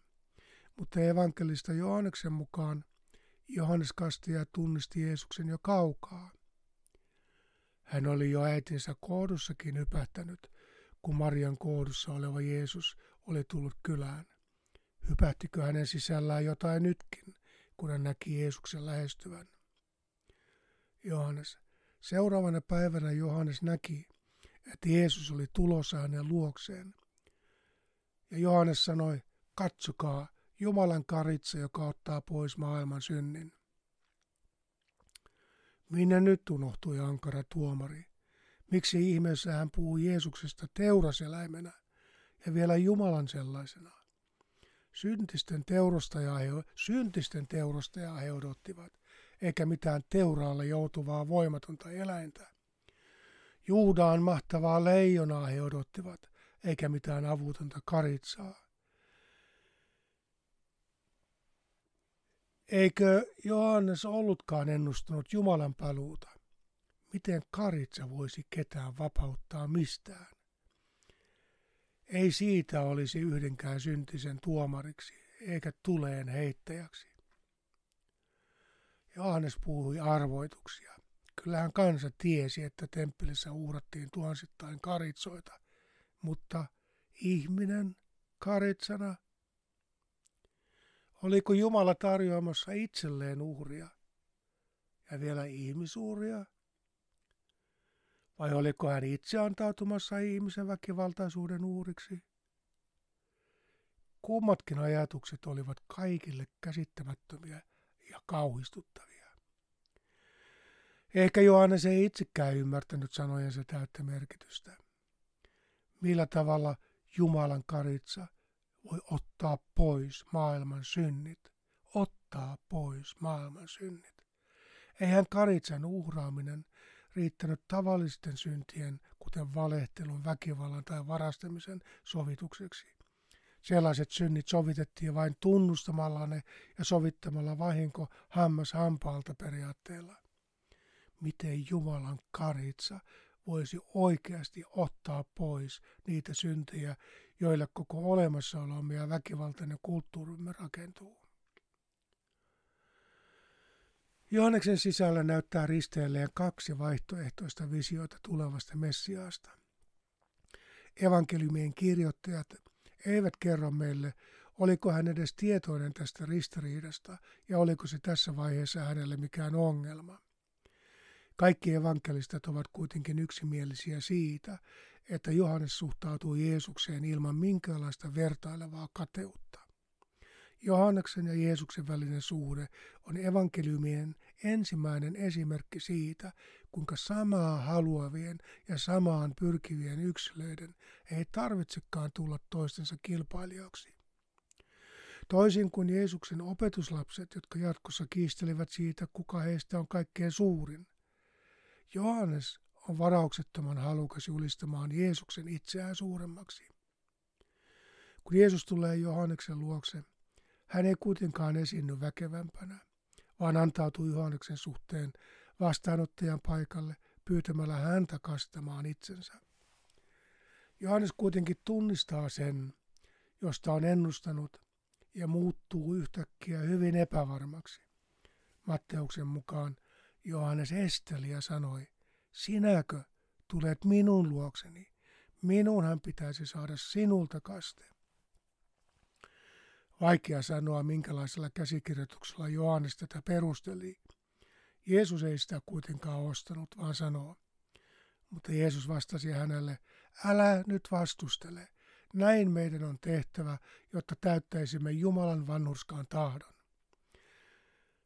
Mutta evankelista Johanneksen mukaan Johannes kastaja tunnisti Jeesuksen jo kaukaa. Hän oli jo äitinsä koodussakin hypähtänyt, kun Marian koodussa oleva Jeesus oli tullut kylään. Hypähtikö hänen sisällään jotain nytkin, kun hän näki Jeesuksen lähestyvän? Johannes. Seuraavana päivänä Johannes näki, että Jeesus oli tulossa hänen luokseen. Ja Johannes sanoi, katsokaa, Jumalan karitsa, joka ottaa pois maailman synnin. Minne nyt unohtui ankara tuomari? Miksi ihmeessä hän puhuu Jeesuksesta teuraseläimenä ja vielä Jumalan sellaisena? Syntisten teurostajaa he, syntisten teurostajaa he odottivat, eikä mitään teuraalle joutuvaa voimatonta eläintä. Juudaan mahtavaa leijonaa he odottivat, eikä mitään avutonta karitsaa. Eikö Johannes ollutkaan ennustunut Jumalan paluuta? Miten karitsa voisi ketään vapauttaa mistään? Ei siitä olisi yhdenkään syntisen tuomariksi eikä tuleen heittäjäksi. Johannes puhui arvoituksia. Kyllähän kansa tiesi, että temppelissä uhrattiin tuhansittain karitsoita, mutta ihminen karitsana? Oliko Jumala tarjoamassa itselleen uhria ja vielä ihmisuuria? Vai oliko hän itse antautumassa ihmisen väkivaltaisuuden uhriksi? Kummatkin ajatukset olivat kaikille käsittämättömiä ja kauhistuttavia. Ehkä Johannes ei itsekään ymmärtänyt sanojensa täyttä merkitystä. Millä tavalla Jumalan karitsa voi ottaa pois maailman synnit? Ottaa pois maailman synnit. Eihän karitsan uhraaminen riittänyt tavallisten syntien, kuten valehtelun, väkivallan tai varastamisen sovitukseksi. Sellaiset synnit sovitettiin vain tunnustamalla ne ja sovittamalla vahinko hammas hampaalta periaatteella miten Jumalan karitsa voisi oikeasti ottaa pois niitä syntejä, joille koko olemassaolomme ja väkivaltainen kulttuurimme rakentuu. Johanneksen sisällä näyttää risteilleen kaksi vaihtoehtoista visiota tulevasta Messiaasta. Evankeliumien kirjoittajat eivät kerro meille, oliko hän edes tietoinen tästä ristiriidasta ja oliko se tässä vaiheessa hänelle mikään ongelma. Kaikki evankelistat ovat kuitenkin yksimielisiä siitä, että Johannes suhtautuu Jeesukseen ilman minkäänlaista vertailevaa kateutta. Johanneksen ja Jeesuksen välinen suhde on evankeliumien ensimmäinen esimerkki siitä, kuinka samaa haluavien ja samaan pyrkivien yksilöiden ei tarvitsekaan tulla toistensa kilpailijoiksi. Toisin kuin Jeesuksen opetuslapset, jotka jatkossa kiistelivät siitä, kuka heistä on kaikkein suurin, Johannes on varauksettoman halukas julistamaan Jeesuksen itseään suuremmaksi. Kun Jeesus tulee Johanneksen luokse, Hän ei kuitenkaan esiinny väkevämpänä, vaan antautui Johanneksen suhteen vastaanottajan paikalle pyytämällä häntä kastamaan itsensä. Johannes kuitenkin tunnistaa sen, josta on ennustanut, ja muuttuu yhtäkkiä hyvin epävarmaksi. Matteuksen mukaan Johannes esteli ja sanoi, sinäkö tulet minun luokseni? Minunhan pitäisi saada sinulta kaste. Vaikea sanoa, minkälaisella käsikirjoituksella Johannes tätä perusteli. Jeesus ei sitä kuitenkaan ostanut, vaan sanoo. Mutta Jeesus vastasi hänelle, älä nyt vastustele. Näin meidän on tehtävä, jotta täyttäisimme Jumalan vanhurskaan tahdon.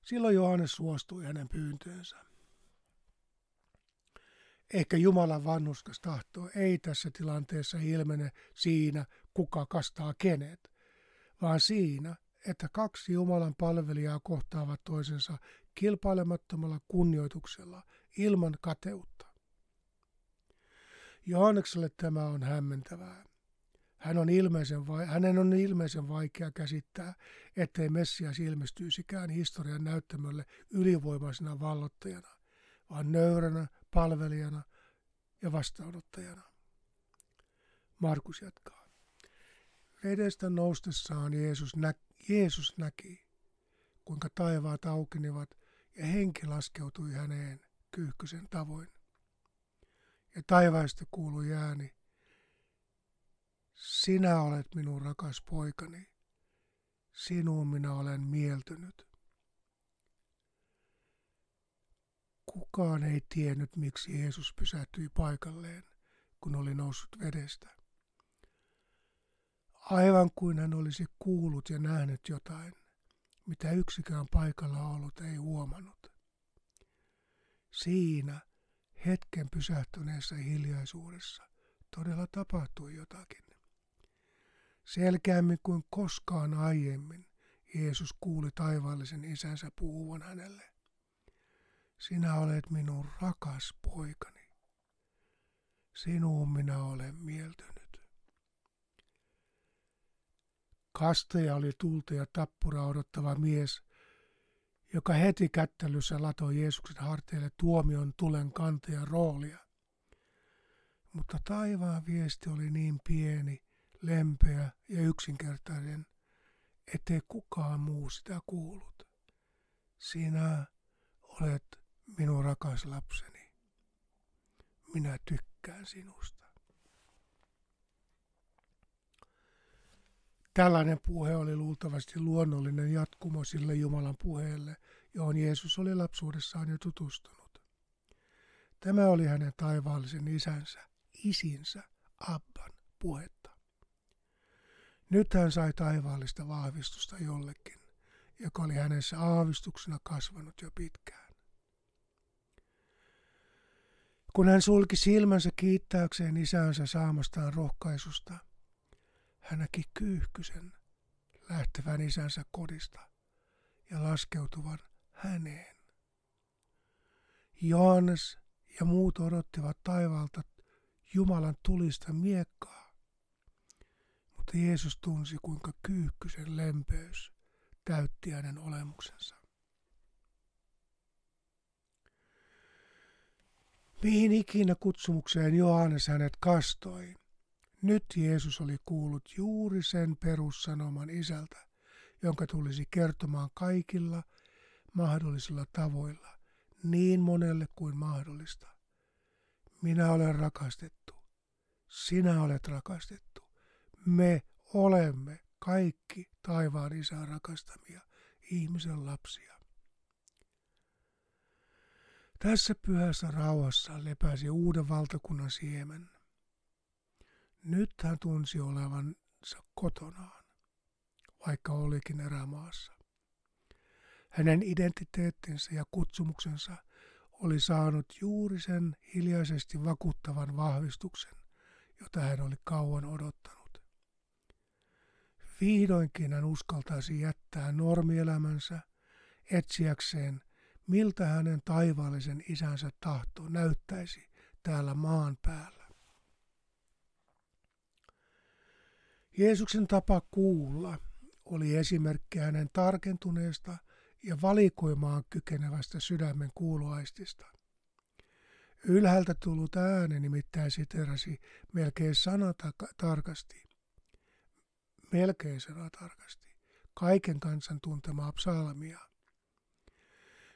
Silloin Johannes suostui hänen pyyntöönsä. Ehkä Jumalan vannuskas tahto ei tässä tilanteessa ilmene siinä, kuka kastaa kenet, vaan siinä, että kaksi Jumalan palvelijaa kohtaavat toisensa kilpailemattomalla kunnioituksella ilman kateutta. Johannekselle tämä on hämmentävää. Hän on ilmeisen hänen on ilmeisen vaikea käsittää, ettei Messias ilmestyisikään historian näyttämölle ylivoimaisena vallottajana, vaan nöyränä palvelijana ja vastaanottajana. Markus jatkaa. Vedestä noustessaan Jeesus, nä- Jeesus näki, kuinka taivaat aukenivat ja henki laskeutui häneen kyyhkysen tavoin. Ja taivaista kuului ääni, sinä olet minun rakas poikani, sinuun minä olen mieltynyt. Kukaan ei tiennyt, miksi Jeesus pysähtyi paikalleen, kun oli noussut vedestä. Aivan kuin hän olisi kuullut ja nähnyt jotain, mitä yksikään paikalla ollut ei huomannut. Siinä hetken pysähtyneessä hiljaisuudessa todella tapahtui jotakin. Selkeämmin kuin koskaan aiemmin Jeesus kuuli taivaallisen isänsä puhuvan hänelle. Sinä olet minun rakas poikani. Sinuun minä olen mieltynyt. Kastaja oli tulta ja tappura odottava mies, joka heti kättelyssä latoi Jeesuksen harteille tuomion tulen kantajan roolia. Mutta taivaan viesti oli niin pieni, lempeä ja yksinkertainen, ettei kukaan muu sitä kuullut. Sinä olet minun rakas lapseni. Minä tykkään sinusta. Tällainen puhe oli luultavasti luonnollinen jatkumo sille Jumalan puheelle, johon Jeesus oli lapsuudessaan jo tutustunut. Tämä oli hänen taivaallisen isänsä, isinsä, Abban puhetta. Nyt hän sai taivaallista vahvistusta jollekin, joka oli hänessä aavistuksena kasvanut jo pitkään. Kun hän sulki silmänsä kiittääkseen isänsä saamastaan rohkaisusta, hän näki kyyhkysen lähtevän isänsä kodista ja laskeutuvan häneen. Johannes ja muut odottivat taivaalta Jumalan tulista miekkaa, mutta Jeesus tunsi kuinka kyyhkysen lempeys täytti hänen olemuksensa. Mihin ikinä kutsumukseen Johannes hänet kastoi, nyt Jeesus oli kuullut juuri sen perussanoman isältä, jonka tulisi kertomaan kaikilla mahdollisilla tavoilla, niin monelle kuin mahdollista. Minä olen rakastettu. Sinä olet rakastettu. Me olemme kaikki taivaan isän rakastamia ihmisen lapsia. Tässä pyhässä rauhassa lepäsi uuden valtakunnan siemen. Nyt hän tunsi olevansa kotonaan, vaikka olikin erämaassa. Hänen identiteettinsä ja kutsumuksensa oli saanut juuri sen hiljaisesti vakuuttavan vahvistuksen, jota hän oli kauan odottanut. Vihdoinkin hän uskaltaisi jättää normielämänsä etsiäkseen, miltä hänen taivaallisen isänsä tahto näyttäisi täällä maan päällä. Jeesuksen tapa kuulla oli esimerkki hänen tarkentuneesta ja valikoimaan kykenevästä sydämen kuuloaistista. Ylhäältä tullut ääni nimittäin siterasi melkein sanatarkasti, melkein sanatarkasti, kaiken kansan tuntemaa psalmia.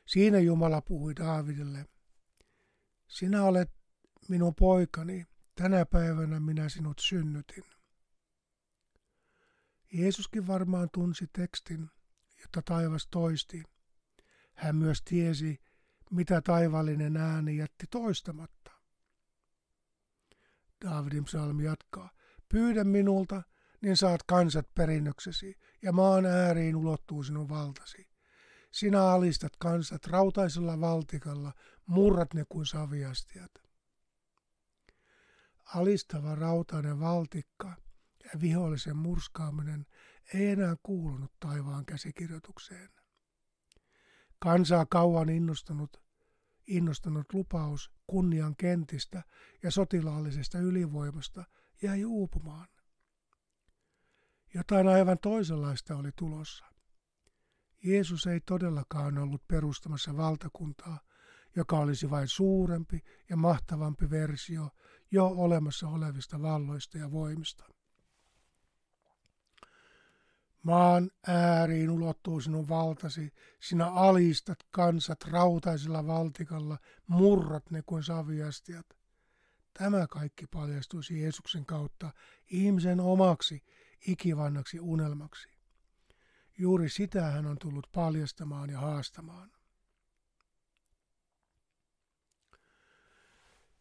Siinä Jumala puhui Daavidille, sinä olet minun poikani, tänä päivänä minä sinut synnytin. Jeesuskin varmaan tunsi tekstin, jota taivas toisti. Hän myös tiesi, mitä taivallinen ääni jätti toistamatta. Davidin psalmi jatkaa. Pyydä minulta, niin saat kansat perinnöksesi, ja maan ääriin ulottuu sinun valtasi. Sinä alistat kansat rautaisella valtikalla, murrat ne kuin saviastiat. Alistava rautainen valtikka vihollisen murskaaminen ei enää kuulunut taivaan käsikirjoitukseen. Kansaa kauan innostunut, innostunut lupaus kunnian kentistä ja sotilaallisesta ylivoimasta jäi uupumaan. Jotain aivan toisenlaista oli tulossa. Jeesus ei todellakaan ollut perustamassa valtakuntaa, joka olisi vain suurempi ja mahtavampi versio jo olemassa olevista valloista ja voimista. Maan ääriin ulottuu sinun valtasi, sinä alistat kansat rautaisella valtikalla, murrat ne kuin saviastiat. Tämä kaikki paljastuisi Jeesuksen kautta ihmisen omaksi ikivannaksi unelmaksi. Juuri sitä hän on tullut paljastamaan ja haastamaan.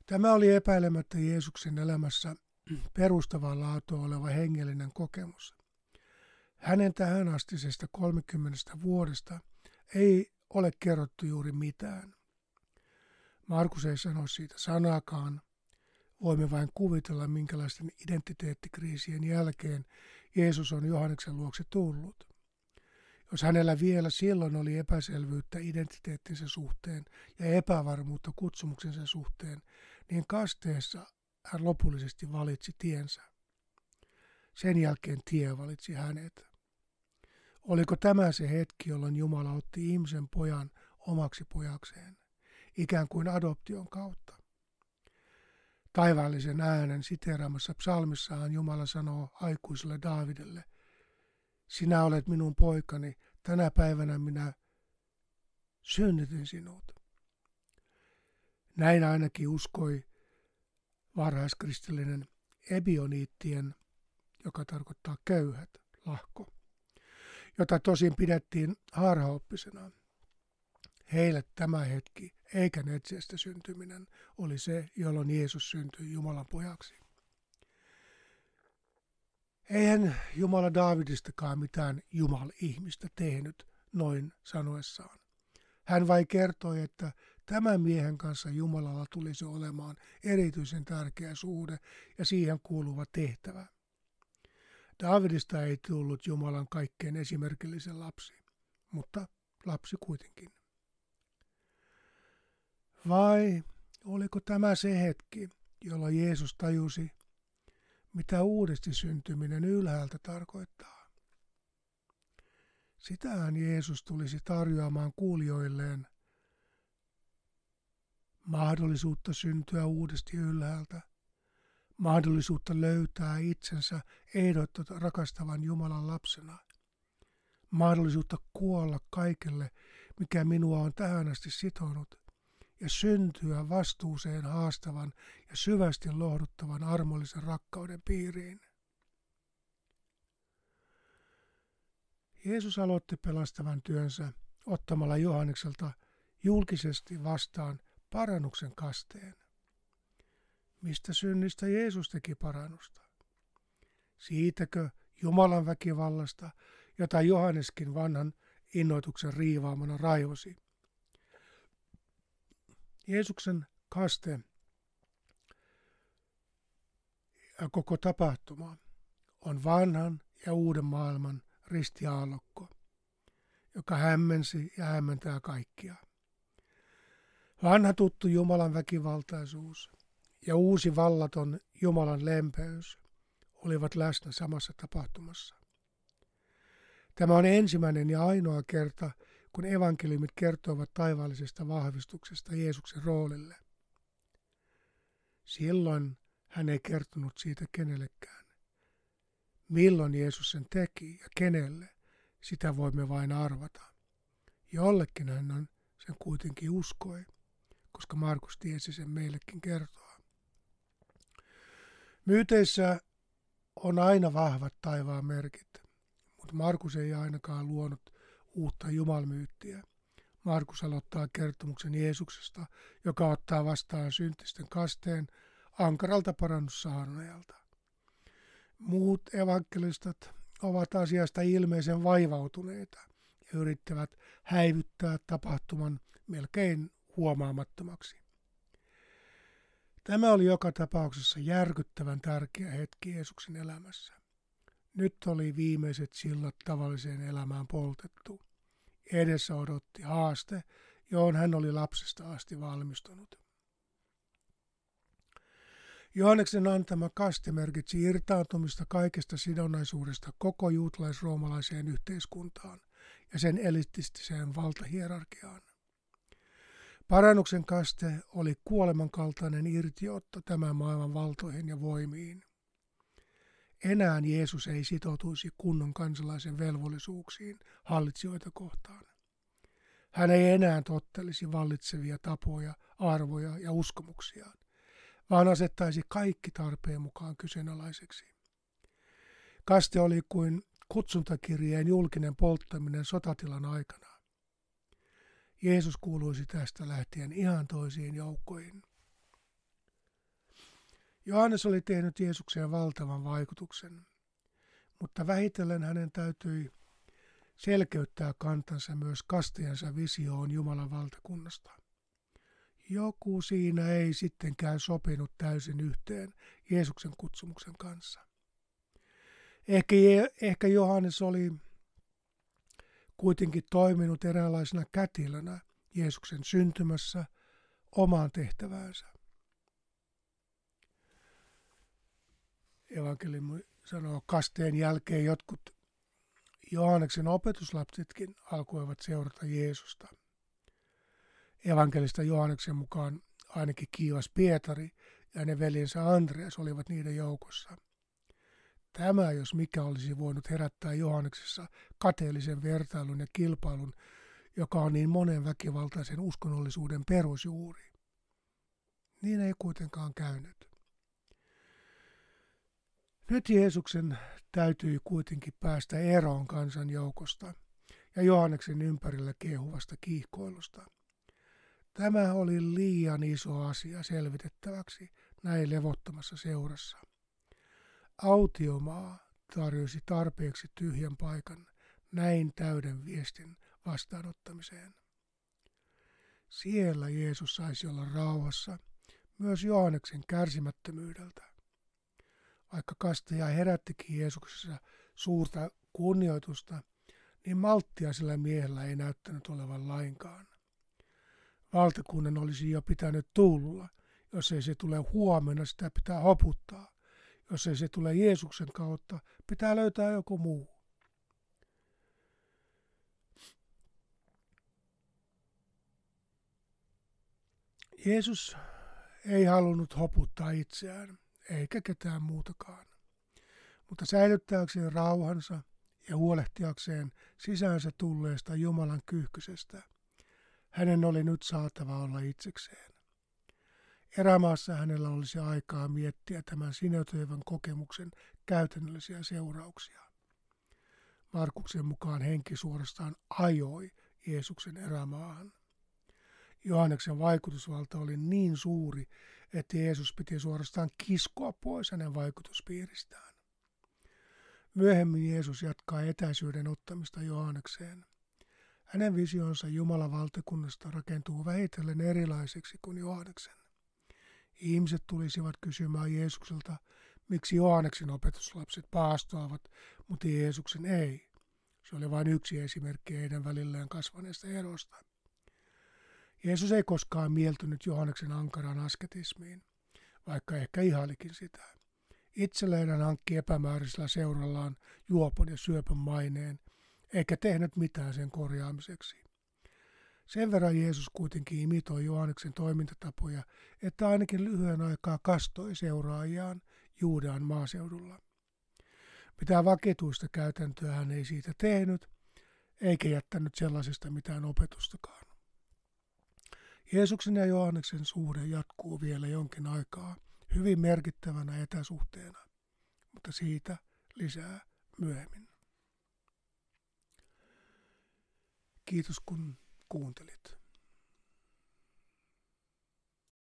Tämä oli epäilemättä Jeesuksen elämässä perustavaa laatua oleva hengellinen kokemus. Hänen tähänastisesta 30 vuodesta ei ole kerrottu juuri mitään. Markus ei sano siitä sanaakaan. Voimme vain kuvitella, minkälaisten identiteettikriisien jälkeen Jeesus on Johanneksen luokse tullut. Jos hänellä vielä silloin oli epäselvyyttä identiteettinsä suhteen ja epävarmuutta kutsumuksensa suhteen, niin kasteessa hän lopullisesti valitsi tiensä. Sen jälkeen tie valitsi hänet. Oliko tämä se hetki, jolloin Jumala otti ihmisen pojan omaksi pojakseen, ikään kuin adoption kautta? Taivaallisen äänen siteraamassa psalmissaan Jumala sanoo aikuiselle Daavidelle, sinä olet minun poikani, tänä päivänä minä synnytin sinut. Näin ainakin uskoi varhaiskristillinen ebioniittien, joka tarkoittaa köyhät, lahko jota tosin pidettiin harhaoppisena. Heille tämä hetki, eikä Netsestä syntyminen, oli se, jolloin Jeesus syntyi Jumalan pojaksi. Eihän Jumala Daavidistakaan mitään Jumal-ihmistä tehnyt noin sanoessaan. Hän vain kertoi, että tämän miehen kanssa Jumalalla tulisi olemaan erityisen tärkeä suhde ja siihen kuuluva tehtävä. Daavidista ei tullut Jumalan kaikkein esimerkillisen lapsi, mutta lapsi kuitenkin. Vai oliko tämä se hetki, jolla Jeesus tajusi, mitä uudesti syntyminen ylhäältä tarkoittaa? Sitähän Jeesus tulisi tarjoamaan kuulijoilleen mahdollisuutta syntyä uudesti ylhäältä – mahdollisuutta löytää itsensä ehdotta rakastavan Jumalan lapsena, mahdollisuutta kuolla kaikelle, mikä minua on tähän asti sitonut, ja syntyä vastuuseen haastavan ja syvästi lohduttavan armollisen rakkauden piiriin. Jeesus aloitti pelastavan työnsä ottamalla Johannekselta julkisesti vastaan parannuksen kasteen. Mistä synnistä Jeesus teki parannusta? Siitäkö Jumalan väkivallasta, jota Johanneskin vanhan innoituksen riivaamana raivosi? Jeesuksen kaste ja koko tapahtuma on vanhan ja uuden maailman ristiaallokko, joka hämmensi ja hämmentää kaikkia. Vanha tuttu Jumalan väkivaltaisuus – ja uusi vallaton Jumalan lempeys olivat läsnä samassa tapahtumassa. Tämä on ensimmäinen ja ainoa kerta, kun evankeliumit kertovat taivaallisesta vahvistuksesta Jeesuksen roolille. Silloin hän ei kertonut siitä kenellekään. Milloin Jeesus sen teki ja kenelle, sitä voimme vain arvata. Jollekin hän on sen kuitenkin uskoi, koska Markus tiesi sen meillekin kertoa. Myyteissä on aina vahvat taivaan merkit, mutta Markus ei ainakaan luonut uutta jumalmyyttiä. Markus aloittaa kertomuksen Jeesuksesta, joka ottaa vastaan syntisten kasteen ankaralta parannussaarnajalta. Muut evankelistat ovat asiasta ilmeisen vaivautuneita ja yrittävät häivyttää tapahtuman melkein huomaamattomaksi. Tämä oli joka tapauksessa järkyttävän tärkeä hetki Jeesuksen elämässä. Nyt oli viimeiset sillat tavalliseen elämään poltettu. Edessä odotti haaste, johon hän oli lapsesta asti valmistunut. Johanneksen antama kaste merkitsi irtaantumista kaikesta sidonnaisuudesta koko juutalaisroomalaiseen yhteiskuntaan ja sen elitistiseen valtahierarkiaan. Parannuksen kaste oli kuolemankaltainen irtiotto tämän maailman valtoihin ja voimiin. Enää Jeesus ei sitoutuisi kunnon kansalaisen velvollisuuksiin hallitsijoita kohtaan. Hän ei enää tottelisi vallitsevia tapoja, arvoja ja uskomuksiaan, vaan asettaisi kaikki tarpeen mukaan kyseenalaiseksi. Kaste oli kuin kutsuntakirjeen julkinen polttaminen sotatilan aikana. Jeesus kuuluisi tästä lähtien ihan toisiin joukkoihin. Johannes oli tehnyt Jeesukseen valtavan vaikutuksen, mutta vähitellen hänen täytyi selkeyttää kantansa myös kastajansa visioon Jumalan valtakunnasta. Joku siinä ei sittenkään sopinut täysin yhteen Jeesuksen kutsumuksen kanssa. Ehkä, ehkä Johannes oli kuitenkin toiminut eräänlaisena kätilönä Jeesuksen syntymässä omaan tehtäväänsä. Evankeliumi sanoo, kasteen jälkeen jotkut Johanneksen opetuslapsetkin alkoivat seurata Jeesusta. Evankelista Johanneksen mukaan ainakin kiivas Pietari ja hänen veljensä Andreas olivat niiden joukossa. Tämä, jos mikä olisi voinut herättää Johanneksessa kateellisen vertailun ja kilpailun, joka on niin monen väkivaltaisen uskonnollisuuden perusjuuri. Niin ei kuitenkaan käynyt. Nyt Jeesuksen täytyi kuitenkin päästä eroon kansan joukosta ja Johanneksen ympärillä kiehuvasta kiihkoilusta. Tämä oli liian iso asia selvitettäväksi näin levottomassa seurassa. Autiomaa tarjosi tarpeeksi tyhjän paikan näin täyden viestin vastaanottamiseen. Siellä Jeesus saisi olla rauhassa myös Johanneksen kärsimättömyydeltä. Vaikka kastaja herättikin Jeesuksessa suurta kunnioitusta, niin malttia sillä miehellä ei näyttänyt olevan lainkaan. Valtakunnan olisi jo pitänyt tulla. Jos ei se tule huomenna, sitä pitää hoputtaa. Jos ei se tule Jeesuksen kautta, pitää löytää joku muu. Jeesus ei halunnut hoputtaa itseään eikä ketään muutakaan. Mutta säilyttääkseen rauhansa ja huolehtiakseen sisäänsä tulleesta Jumalan kyyhkysestä, hänen oli nyt saatava olla itsekseen. Erämaassa hänellä olisi aikaa miettiä tämän sinetöivän kokemuksen käytännöllisiä seurauksia. Markuksen mukaan henki suorastaan ajoi Jeesuksen erämaahan. Johanneksen vaikutusvalta oli niin suuri, että Jeesus piti suorastaan kiskoa pois hänen vaikutuspiiristään. Myöhemmin Jeesus jatkaa etäisyyden ottamista Johannekseen. Hänen visionsa Jumalan valtakunnasta rakentuu vähitellen erilaiseksi kuin Johanneksen. Ihmiset tulisivat kysymään Jeesukselta, miksi Johanneksen opetuslapset paastoavat, mutta Jeesuksen ei. Se oli vain yksi esimerkki heidän välillään kasvaneesta erosta. Jeesus ei koskaan mieltynyt Johanneksen ankaraan asketismiin, vaikka ehkä ihailikin sitä. Itselleen hän hankki epämääräisellä seurallaan juopon ja syöpön maineen, eikä tehnyt mitään sen korjaamiseksi. Sen verran Jeesus kuitenkin imitoi Johanneksen toimintatapoja, että ainakin lyhyen aikaa kastoi seuraajiaan Juudean maaseudulla. Mitä vakituista käytäntöä hän ei siitä tehnyt, eikä jättänyt sellaisesta mitään opetustakaan. Jeesuksen ja Johanneksen suhde jatkuu vielä jonkin aikaa hyvin merkittävänä etäsuhteena, mutta siitä lisää myöhemmin. Kiitos kun skoen til litt.